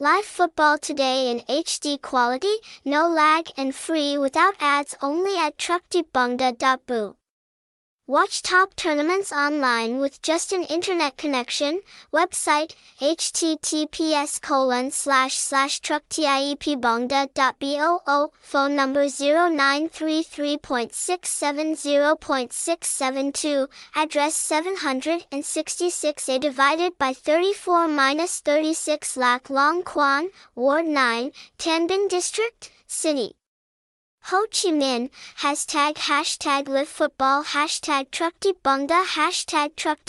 Live football today in HD quality, no lag and free without ads only at tructiepbongda.boo. Watch top tournaments online with just an internet connection. Website https colon slash slash tructiepbongda.boo. Phone number 0933.670.672. Address 766A divided by 34 minus 36 Lac Long Quan, Ward 9, Tan Binh District, City. Ho Chi Minh, hashtag hashtag live football hashtag truck hashtag truck